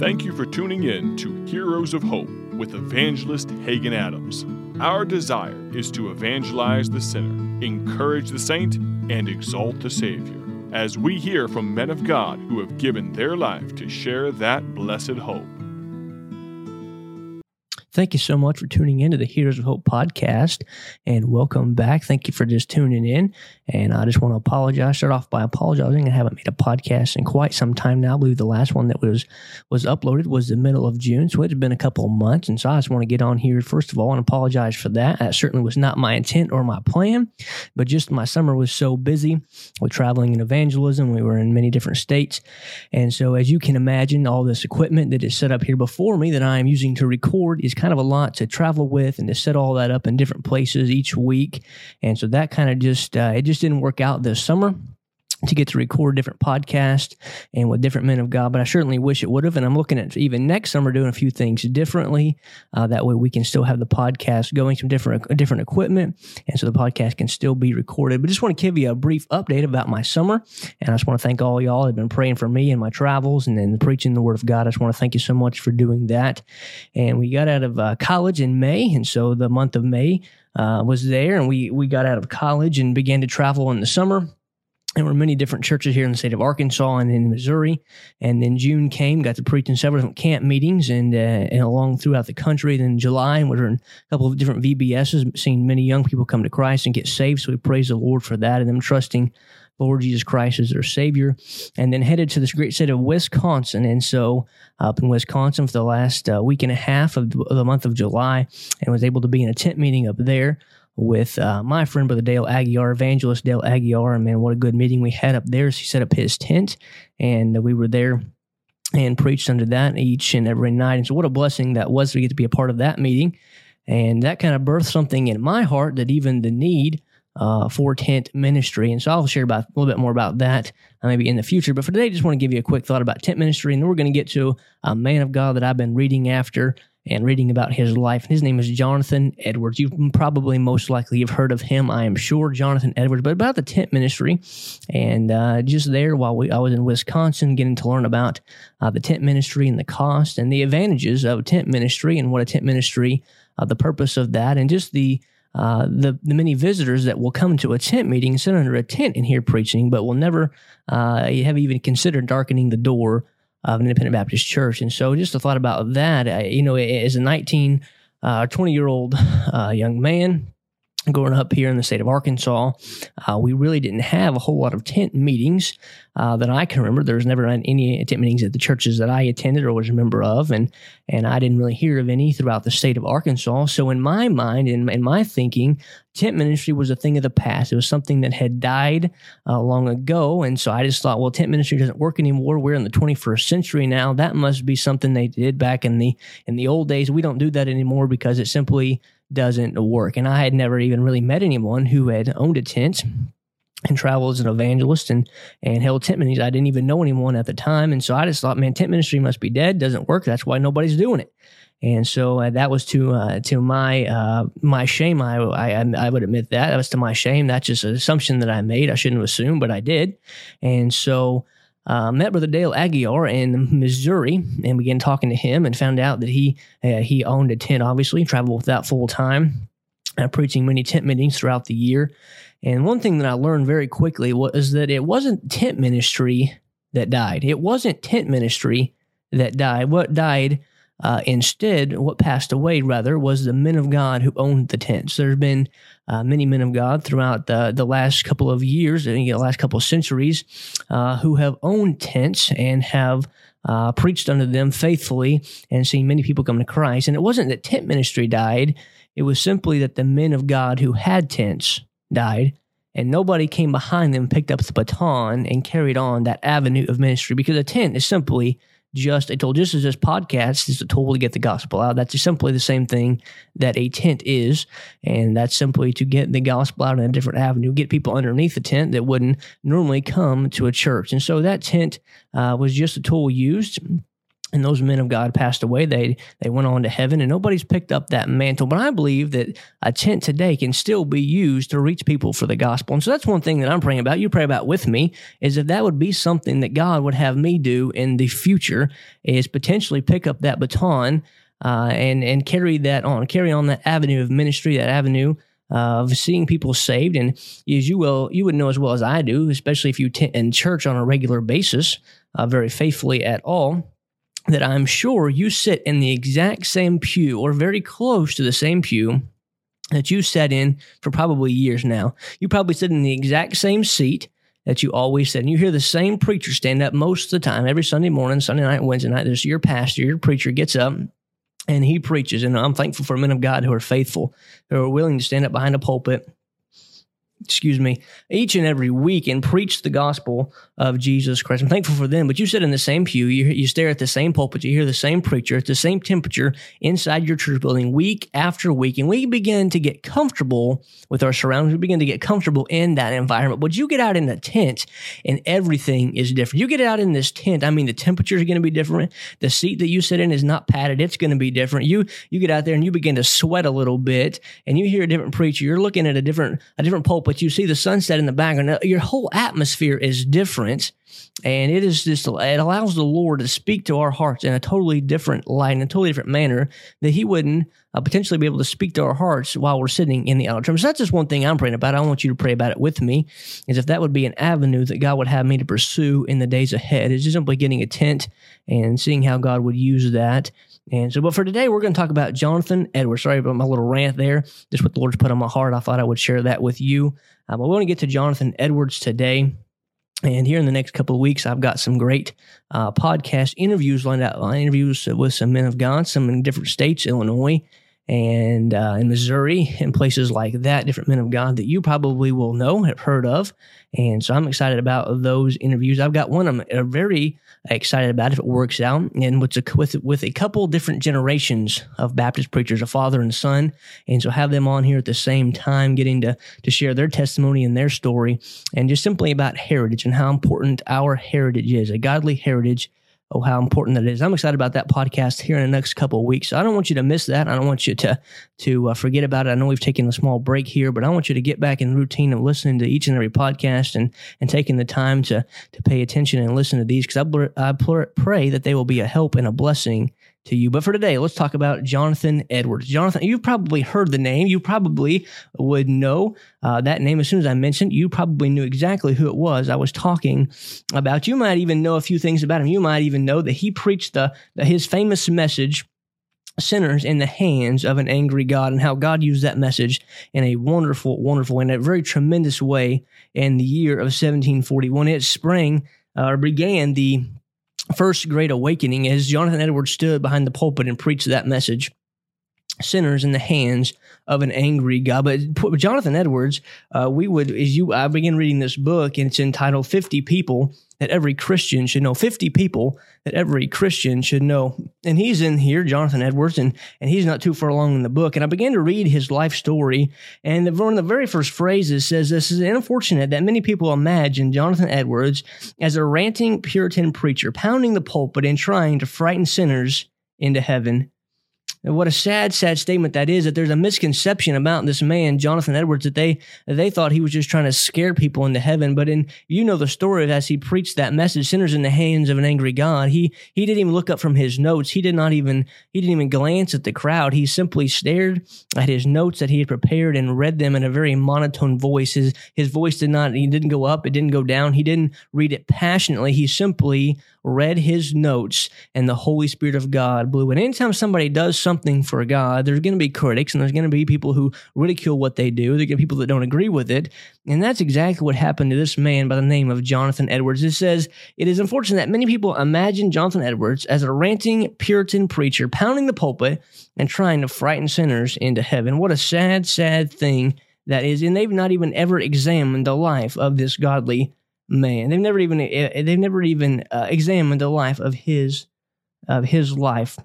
Thank you for tuning in to Heroes of Hope with evangelist Hagen Adams. Our desire is to evangelize the sinner, encourage the saint, and exalt the Savior as we hear from men of God who have given their life to share that blessed hope. Thank you so much for tuning in to the Heroes of Hope podcast and welcome back. Thank you for just tuning in. And I just want to apologize, start off by apologizing. I haven't made a podcast in quite some time now. I believe the last one that was was uploaded was the middle of June. So it's been a couple of months. And so I just want to get on here, first of all, and apologize for that. That certainly was not my intent or my plan, but just my summer was so busy with traveling and evangelism. We were in many different states. And so as you can imagine, all this equipment that is set up here before me that I am using to record is kind of a lot to travel with and to set all that up in different places each week. And so that kind of just, uh, it just didn't work out this summer to get to record different podcasts and with different men of God, but I certainly wish it would have. And I'm looking at even next summer doing a few things differently. Uh, that way we can still have the podcast going some different different equipment, and so the podcast can still be recorded. But just want to give you a brief update about my summer, and I just want to thank all y'all that have been praying for me and my travels and then preaching the Word of God. I just want to thank you so much for doing that. And we got out of uh, college in May, and so the month of May. Uh, was there and we we got out of college and began to travel in the summer there were many different churches here in the state of Arkansas and in Missouri. And then June came, got to preach in several different camp meetings and, uh, and along throughout the country. Then July, we were in a couple of different VBSs, seeing many young people come to Christ and get saved. So we praise the Lord for that and them trusting Lord Jesus Christ as their Savior. And then headed to this great state of Wisconsin. And so up in Wisconsin for the last uh, week and a half of the month of July and was able to be in a tent meeting up there with uh, my friend, Brother Dale Aguiar, evangelist Dale Aguiar. And man, what a good meeting we had up there. So he set up his tent, and we were there and preached under that each and every night. And so, what a blessing that was to get to be a part of that meeting. And that kind of birthed something in my heart that even the need uh, for tent ministry. And so I'll share about a little bit more about that uh, maybe in the future. But for today, I just want to give you a quick thought about tent ministry. And then we're going to get to a man of God that I've been reading after and reading about his life. His name is Jonathan Edwards. You probably most likely have heard of him, I am sure, Jonathan Edwards, but about the tent ministry. And uh, just there while we, I was in Wisconsin, getting to learn about uh, the tent ministry and the cost and the advantages of tent ministry and what a tent ministry, uh, the purpose of that, and just the uh, the the many visitors that will come to a tent meeting sit under a tent and hear preaching, but will never uh, have even considered darkening the door of an independent Baptist church. And so just a thought about that, uh, you know, as a 19, uh, 20 year old uh, young man, growing up here in the state of Arkansas, uh, we really didn't have a whole lot of tent meetings uh, that I can remember. There was never any tent meetings at the churches that I attended or was a member of, and and I didn't really hear of any throughout the state of Arkansas. So in my mind, in, in my thinking, tent ministry was a thing of the past. It was something that had died uh, long ago, and so I just thought, well, tent ministry doesn't work anymore. We're in the 21st century now. That must be something they did back in the in the old days. We don't do that anymore because it simply doesn't work. And I had never even really met anyone who had owned a tent and traveled as an evangelist and and held tent meetings. I didn't even know anyone at the time, and so I just thought, man, tent ministry must be dead. Doesn't work. That's why nobody's doing it. And so uh, that was to uh, to my uh, my shame. I, I I would admit that that was to my shame. That's just an assumption that I made. I shouldn't have assumed, but I did. And so uh, met Brother Dale Aguiar in Missouri and began talking to him and found out that he uh, he owned a tent. Obviously, traveled with that full time, uh, preaching many tent meetings throughout the year. And one thing that I learned very quickly was that it wasn't tent ministry that died. It wasn't tent ministry that died. What died uh, instead, what passed away rather was the men of God who owned the tents. There's been uh, many men of God throughout the, the last couple of years, the last couple of centuries, uh, who have owned tents and have uh, preached unto them faithfully and seen many people come to Christ. And it wasn't that tent ministry died, it was simply that the men of God who had tents died. And nobody came behind them, picked up the baton, and carried on that avenue of ministry because a tent is simply just a tool, just as this podcast is a tool to get the gospel out. That's simply the same thing that a tent is. And that's simply to get the gospel out in a different avenue, get people underneath the tent that wouldn't normally come to a church. And so that tent uh, was just a tool used and those men of God passed away. They they went on to heaven, and nobody's picked up that mantle. But I believe that a tent today can still be used to reach people for the gospel. And so that's one thing that I'm praying about. You pray about with me is if that would be something that God would have me do in the future, is potentially pick up that baton uh, and and carry that on, carry on that avenue of ministry, that avenue of seeing people saved. And as you will, you would know as well as I do, especially if you attend in church on a regular basis, uh, very faithfully at all that I'm sure you sit in the exact same pew or very close to the same pew that you sat in for probably years now. You probably sit in the exact same seat that you always sit. And you hear the same preacher stand up most of the time, every Sunday morning, Sunday night, Wednesday night. There's your pastor, your preacher gets up and he preaches. And I'm thankful for men of God who are faithful, who are willing to stand up behind a pulpit excuse me, each and every week and preach the gospel of Jesus Christ. I'm thankful for them, but you sit in the same pew, you, you stare at the same pulpit, you hear the same preacher at the same temperature inside your church building week after week, and we begin to get comfortable with our surroundings. We begin to get comfortable in that environment. But you get out in the tent and everything is different. You get out in this tent, I mean, the temperature is going to be different. The seat that you sit in is not padded. It's going to be different. You, you get out there and you begin to sweat a little bit and you hear a different preacher. You're looking at a different, a different pulpit but you see the sunset in the background. Your whole atmosphere is different. And it is just, it allows the Lord to speak to our hearts in a totally different light, in a totally different manner that He wouldn't uh, potentially be able to speak to our hearts while we're sitting in the auditorium. So that's just one thing I'm praying about. I want you to pray about it with me, is if that would be an avenue that God would have me to pursue in the days ahead, is just simply getting a tent and seeing how God would use that and so, but for today, we're going to talk about Jonathan Edwards. Sorry about my little rant there. Just what the Lord's put on my heart. I thought I would share that with you. Uh, but we want to get to Jonathan Edwards today. And here in the next couple of weeks, I've got some great uh, podcast interviews lined out. Uh, interviews with some men of God, some in different states, Illinois and uh, in Missouri and places like that, different men of God that you probably will know, have heard of. And so I'm excited about those interviews. I've got one I'm uh, very excited about if it works out, and with a, with, with a couple different generations of Baptist preachers, a father and son. And so have them on here at the same time, getting to, to share their testimony and their story, and just simply about heritage and how important our heritage is, a godly heritage oh, how important that is. I'm excited about that podcast here in the next couple of weeks. So I don't want you to miss that. I don't want you to to uh, forget about it. I know we've taken a small break here, but I want you to get back in routine of listening to each and every podcast and and taking the time to to pay attention and listen to these because I, I pray that they will be a help and a blessing to you. But for today, let's talk about Jonathan Edwards. Jonathan, you've probably heard the name. You probably would know uh, that name as soon as I mentioned. You probably knew exactly who it was I was talking about. You might even know a few things about him. You might even know that he preached the, the his famous message sinners in the hands of an angry God and how God used that message in a wonderful, wonderful, and a very tremendous way in the year of 1741. It sprang uh, began the first great awakening as Jonathan Edwards stood behind the pulpit and preached that message sinners in the hands of an angry God. But Jonathan Edwards, uh, we would, as you, I began reading this book and it's entitled 50 People that every Christian should know. 50 people that every Christian should know. And he's in here, Jonathan Edwards, and, and he's not too far along in the book. And I began to read his life story. And the, one of the very first phrases says this is unfortunate that many people imagine Jonathan Edwards as a ranting Puritan preacher, pounding the pulpit and trying to frighten sinners into heaven. And what a sad, sad statement that is that there's a misconception about this man, Jonathan Edwards, that they they thought he was just trying to scare people into heaven. But in you know the story as he preached that message, sinners in the hands of an angry God, he he didn't even look up from his notes. He did not even he didn't even glance at the crowd. He simply stared at his notes that he had prepared and read them in a very monotone voice. His his voice did not he didn't go up, it didn't go down. He didn't read it passionately. He simply read his notes and the Holy Spirit of God blew. And anytime somebody does something for God, there's going to be critics and there's going to be people who ridicule what they do. There's going to be people that don't agree with it. And that's exactly what happened to this man by the name of Jonathan Edwards. It says, It is unfortunate that many people imagine Jonathan Edwards as a ranting Puritan preacher pounding the pulpit and trying to frighten sinners into heaven. What a sad, sad thing that is. And they've not even ever examined the life of this godly man. They've never even eh, eh, they've never even uh, examined the life of his of his life.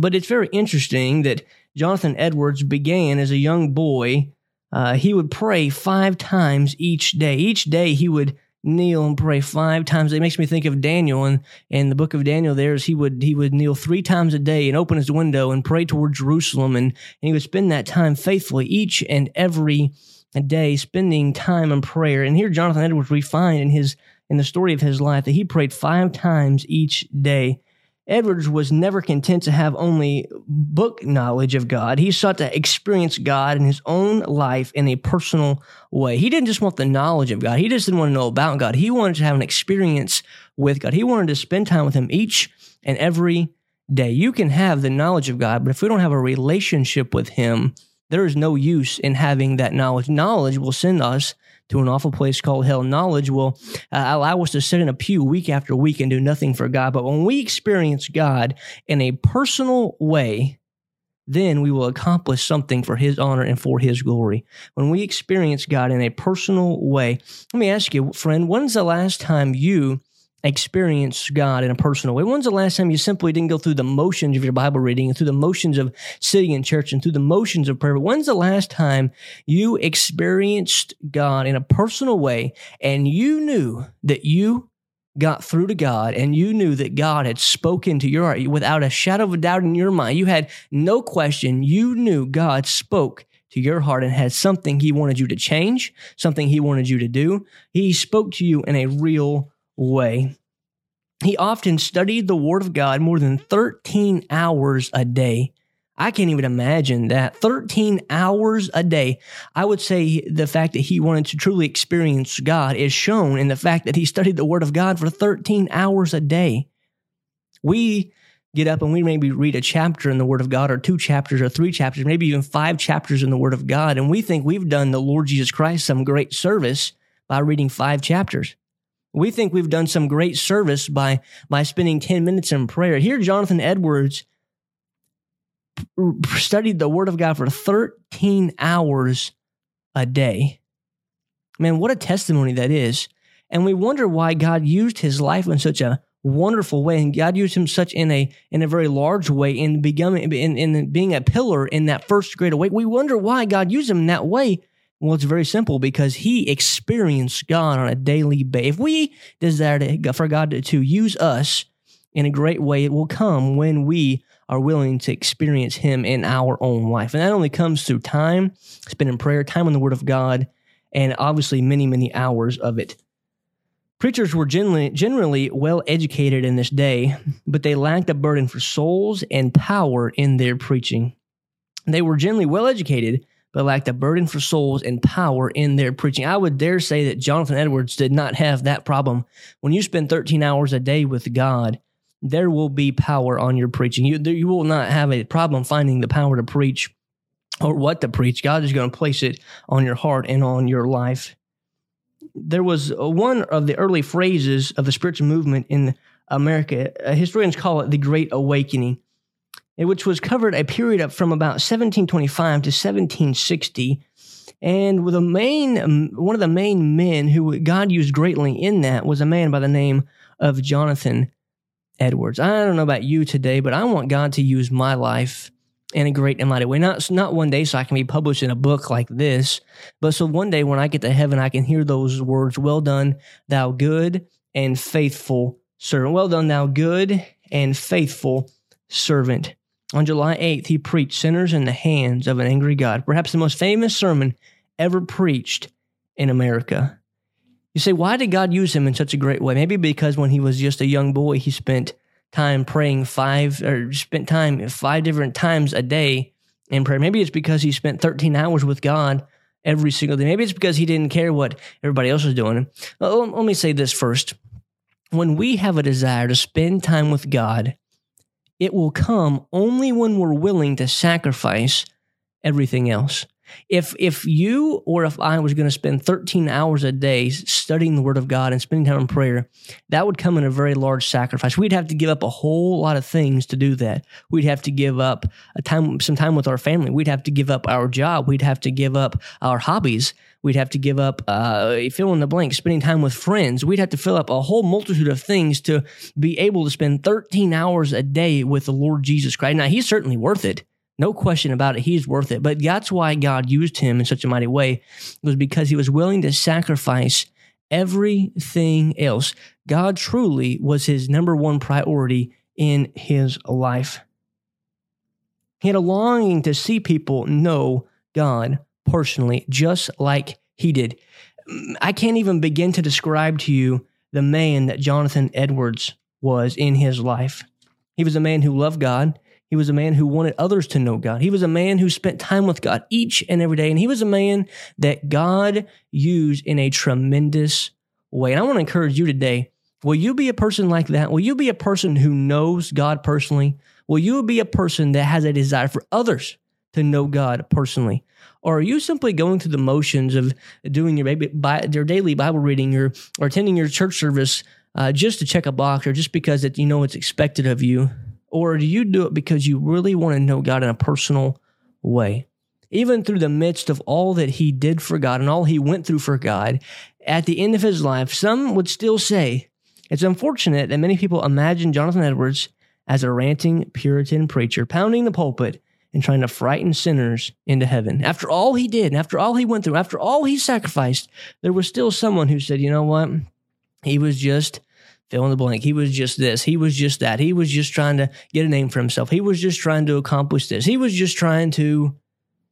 But it's very interesting that Jonathan Edwards began as a young boy. Uh, he would pray five times each day. Each day he would kneel and pray five times. It makes me think of Daniel and in the book of Daniel. There's he would he would kneel three times a day and open his window and pray toward Jerusalem, and, and he would spend that time faithfully each and every day, spending time in prayer. And here, Jonathan Edwards, we find in his in the story of his life that he prayed five times each day. Edwards was never content to have only book knowledge of God. He sought to experience God in his own life in a personal way. He didn't just want the knowledge of God. He just didn't want to know about God. He wanted to have an experience with God. He wanted to spend time with him each and every day. You can have the knowledge of God, but if we don't have a relationship with him, there is no use in having that knowledge. Knowledge will send us to an awful place called hell. Knowledge will uh, allow us to sit in a pew week after week and do nothing for God. But when we experience God in a personal way, then we will accomplish something for his honor and for his glory. When we experience God in a personal way, let me ask you, friend, when's the last time you experience God in a personal way? When's the last time you simply didn't go through the motions of your Bible reading and through the motions of sitting in church and through the motions of prayer? When's the last time you experienced God in a personal way and you knew that you got through to God and you knew that God had spoken to your heart without a shadow of a doubt in your mind? You had no question. You knew God spoke to your heart and had something he wanted you to change, something he wanted you to do. He spoke to you in a real way. He often studied the Word of God more than 13 hours a day. I can't even imagine that. 13 hours a day. I would say the fact that he wanted to truly experience God is shown in the fact that he studied the Word of God for 13 hours a day. We get up and we maybe read a chapter in the Word of God, or two chapters, or three chapters, maybe even five chapters in the Word of God, and we think we've done the Lord Jesus Christ some great service by reading five chapters. We think we've done some great service by, by spending 10 minutes in prayer. Here, Jonathan Edwards studied the Word of God for 13 hours a day. Man, what a testimony that is. And we wonder why God used his life in such a wonderful way, and God used him such in a in a very large way in becoming in, in being a pillar in that first great awakening. We wonder why God used him in that way. Well, it's very simple because he experienced God on a daily basis. If we desire to, for God to, to use us in a great way, it will come when we are willing to experience him in our own life. And that only comes through time spent in prayer, time in the Word of God, and obviously many, many hours of it. Preachers were generally, generally well educated in this day, but they lacked a burden for souls and power in their preaching. They were generally well educated, but lacked a burden for souls and power in their preaching. I would dare say that Jonathan Edwards did not have that problem. When you spend 13 hours a day with God, there will be power on your preaching. You, you will not have a problem finding the power to preach or what to preach. God is going to place it on your heart and on your life. There was one of the early phrases of the spiritual movement in America. Uh, historians call it the Great Awakening which was covered a period of from about 1725 to 1760. And with a main, um, one of the main men who God used greatly in that was a man by the name of Jonathan Edwards. I don't know about you today, but I want God to use my life in a great and mighty way. Not not one day so I can be published in a book like this, but so one day when I get to heaven, I can hear those words, "Well done, thou good and faithful servant. Well done, thou good and faithful servant." On July 8th, he preached Sinners in the Hands of an Angry God, perhaps the most famous sermon ever preached in America. You say, why did God use him in such a great way? Maybe because when he was just a young boy, he spent time praying five, or spent time five different times a day in prayer. Maybe it's because he spent 13 hours with God every single day. Maybe it's because he didn't care what everybody else was doing. Well, let me say this first. When we have a desire to spend time with God, it will come only when we're willing to sacrifice everything else. If if you or if I was going to spend 13 hours a day studying the Word of God and spending time in prayer, that would come in a very large sacrifice. We'd have to give up a whole lot of things to do that. We'd have to give up a time, some time with our family. We'd have to give up our job. We'd have to give up our hobbies. We'd have to give up, uh, fill in the blank, spending time with friends. We'd have to fill up a whole multitude of things to be able to spend 13 hours a day with the Lord Jesus Christ. Now, he's certainly worth it. No question about it. He's worth it. But that's why God used him in such a mighty way was because he was willing to sacrifice everything else. God truly was his number one priority in his life. He had a longing to see people know God personally, just like he did. I can't even begin to describe to you the man that Jonathan Edwards was in his life. He was a man who loved God. He was a man who wanted others to know God. He was a man who spent time with God each and every day. And he was a man that God used in a tremendous way. And I want to encourage you today will you be a person like that? Will you be a person who knows God personally? Will you be a person that has a desire for others to know God personally? Or are you simply going through the motions of doing your, your daily Bible reading or, or attending your church service uh, just to check a box or just because it, you know it's expected of you? Or do you do it because you really want to know God in a personal way? Even through the midst of all that he did for God and all he went through for God, at the end of his life, some would still say it's unfortunate that many people imagine Jonathan Edwards as a ranting Puritan preacher, pounding the pulpit and trying to frighten sinners into heaven. After all he did, after all he went through, after all he sacrificed, there was still someone who said, you know what? He was just fill in the blank. He was just this. He was just that. He was just trying to get a name for himself. He was just trying to accomplish this. He was just trying to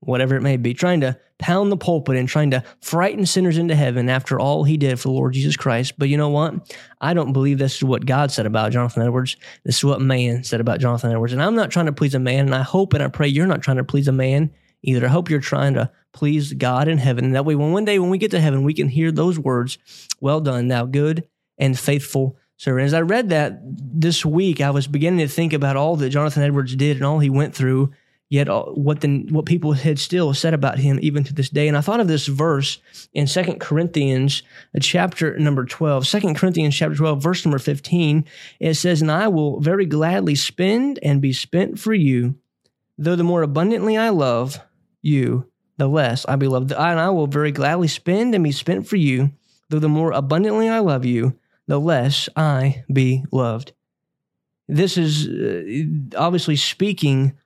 whatever it may be, trying to pound the pulpit and trying to frighten sinners into heaven after all he did for the Lord Jesus Christ. But you know what? I don't believe this is what God said about Jonathan Edwards. This is what man said about Jonathan Edwards. And I'm not trying to please a man, and I hope and I pray you're not trying to please a man either. I hope you're trying to please God in heaven. And that way, when one day when we get to heaven, we can hear those words, Well done, thou good and faithful servant. As I read that this week, I was beginning to think about all that Jonathan Edwards did and all he went through yet uh, what the what people had still said about him even to this day. And i thought of this verse in Second corinthians uh, chapter number 12 2 corinthians chapter 12 verse number 15 it says and i will very gladly spend and be spent for you though the more abundantly i love you the less i be loved. And i will very gladly spend and be spent for you though the more abundantly i love you the less i be loved. This is uh, obviously speaking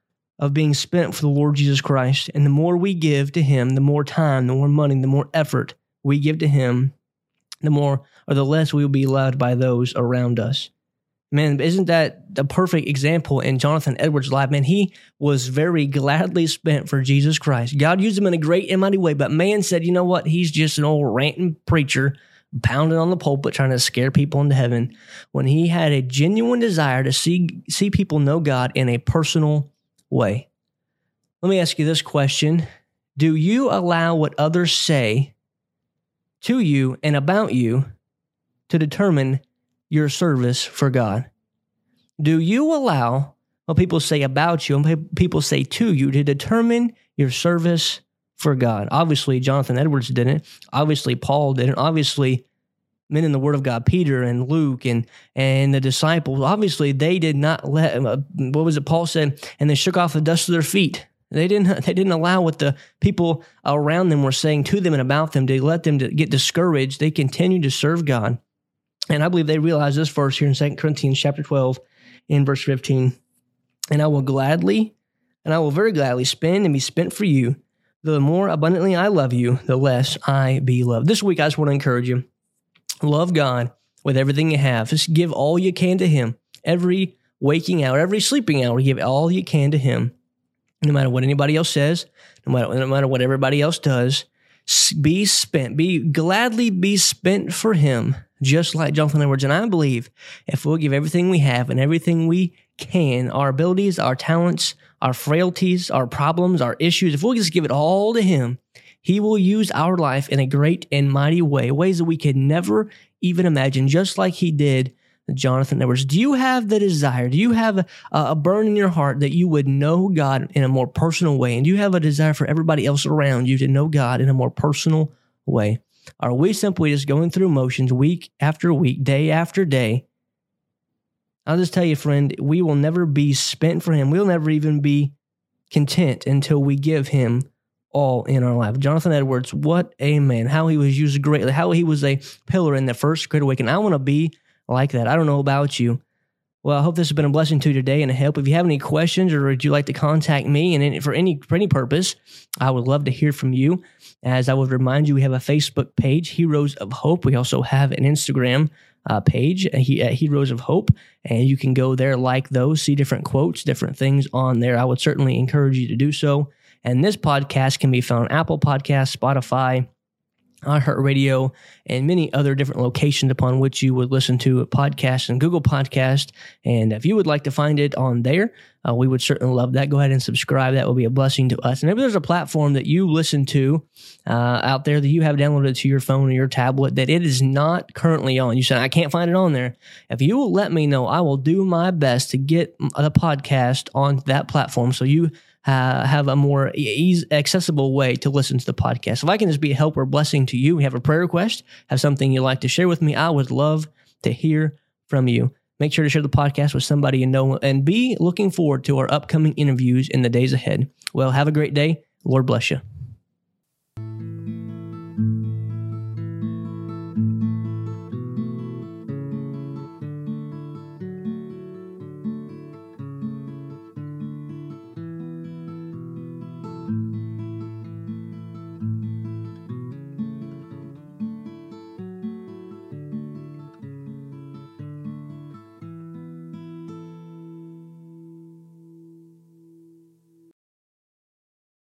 of being spent for the Lord Jesus Christ. And the more we give to Him, the more time, the more money, the more effort we give to Him, the more or the less we will be loved by those around us. Man, isn't that the perfect example in Jonathan Edwards' life? Man, he was very gladly spent for Jesus Christ. God used him in a great and mighty way, but man said, you know what? He's just an old ranting preacher pounding on the pulpit trying to scare people into heaven when he had a genuine desire to see see people know God in a personal way. Let me ask you this question Do you allow what others say to you and about you to determine your service for God? Do you allow what people say about you and people say to you to determine your service for God? Obviously, Jonathan Edwards didn't. Obviously, Paul didn't. Obviously, men in the Word of God, Peter and Luke and and the disciples, obviously they did not let uh, what was it Paul said, and they shook off the dust of their feet. They didn't they didn't allow what the people around them were saying to them and about them to let them to get discouraged. They continued to serve God. And I believe they realized this verse here in 2 Corinthians chapter 12 in verse 15. And I will gladly, and I will very gladly spend and be spent for you. The more abundantly I love you, the less I be loved. This week I just want to encourage you Love God with everything you have. Just give all you can to Him. Every waking hour, every sleeping hour, give all you can to Him. No matter what anybody else says, no matter, no matter what everybody else does, be spent, be gladly be spent for Him, just like Jonathan Edwards. And I believe if we'll give everything we have and everything we can, our abilities, our talents, our frailties, our problems, our issues, if we'll just give it all to Him, he will use our life in a great and mighty way, ways that we could never even imagine, just like He did Jonathan Edwards. Do you have the desire? Do you have a, a, burn in your heart that you would know God in a more personal way? And do you have a desire for everybody else around you to know God in a more personal way? Are we simply just going through motions week after week, day after day? I'll just tell you, friend, we will never be spent for Him. We'll never even be content until we give Him all in our life. Jonathan Edwards, what a man. How he was used greatly, how he was a pillar in the first Great Awakening. I want to be like that. I don't know about you. Well, I hope this has been a blessing to you today and a help. If you have any questions or would you like to contact me and for any for any purpose, I would love to hear from you. As I would remind you, we have a Facebook page, Heroes of Hope. We also have an Instagram uh, page at Heroes of Hope, and you can go there, like those, see different quotes, different things on there. I would certainly encourage you to do so. And this podcast can be found on Apple Podcasts, Spotify, iHeartRadio, and many other different locations upon which you would listen to a podcast and Google Podcast. And if you would like to find it on there, uh, we would certainly love that. Go ahead and subscribe. That will be a blessing to us. And if there's a platform that you listen to uh, out there that you have downloaded to your phone or your tablet that it is not currently on, you said, I can't find it on there. If you will let me know, I will do my best to get the podcast on that platform so you uh, have a more easy, accessible way to listen to the podcast. If I can just be a help or blessing to you, we have a prayer request, have something you'd like to share with me, I would love to hear from you. Make sure to share the podcast with somebody you know and be looking forward to our upcoming interviews in the days ahead. Well, have a great day. Lord bless you.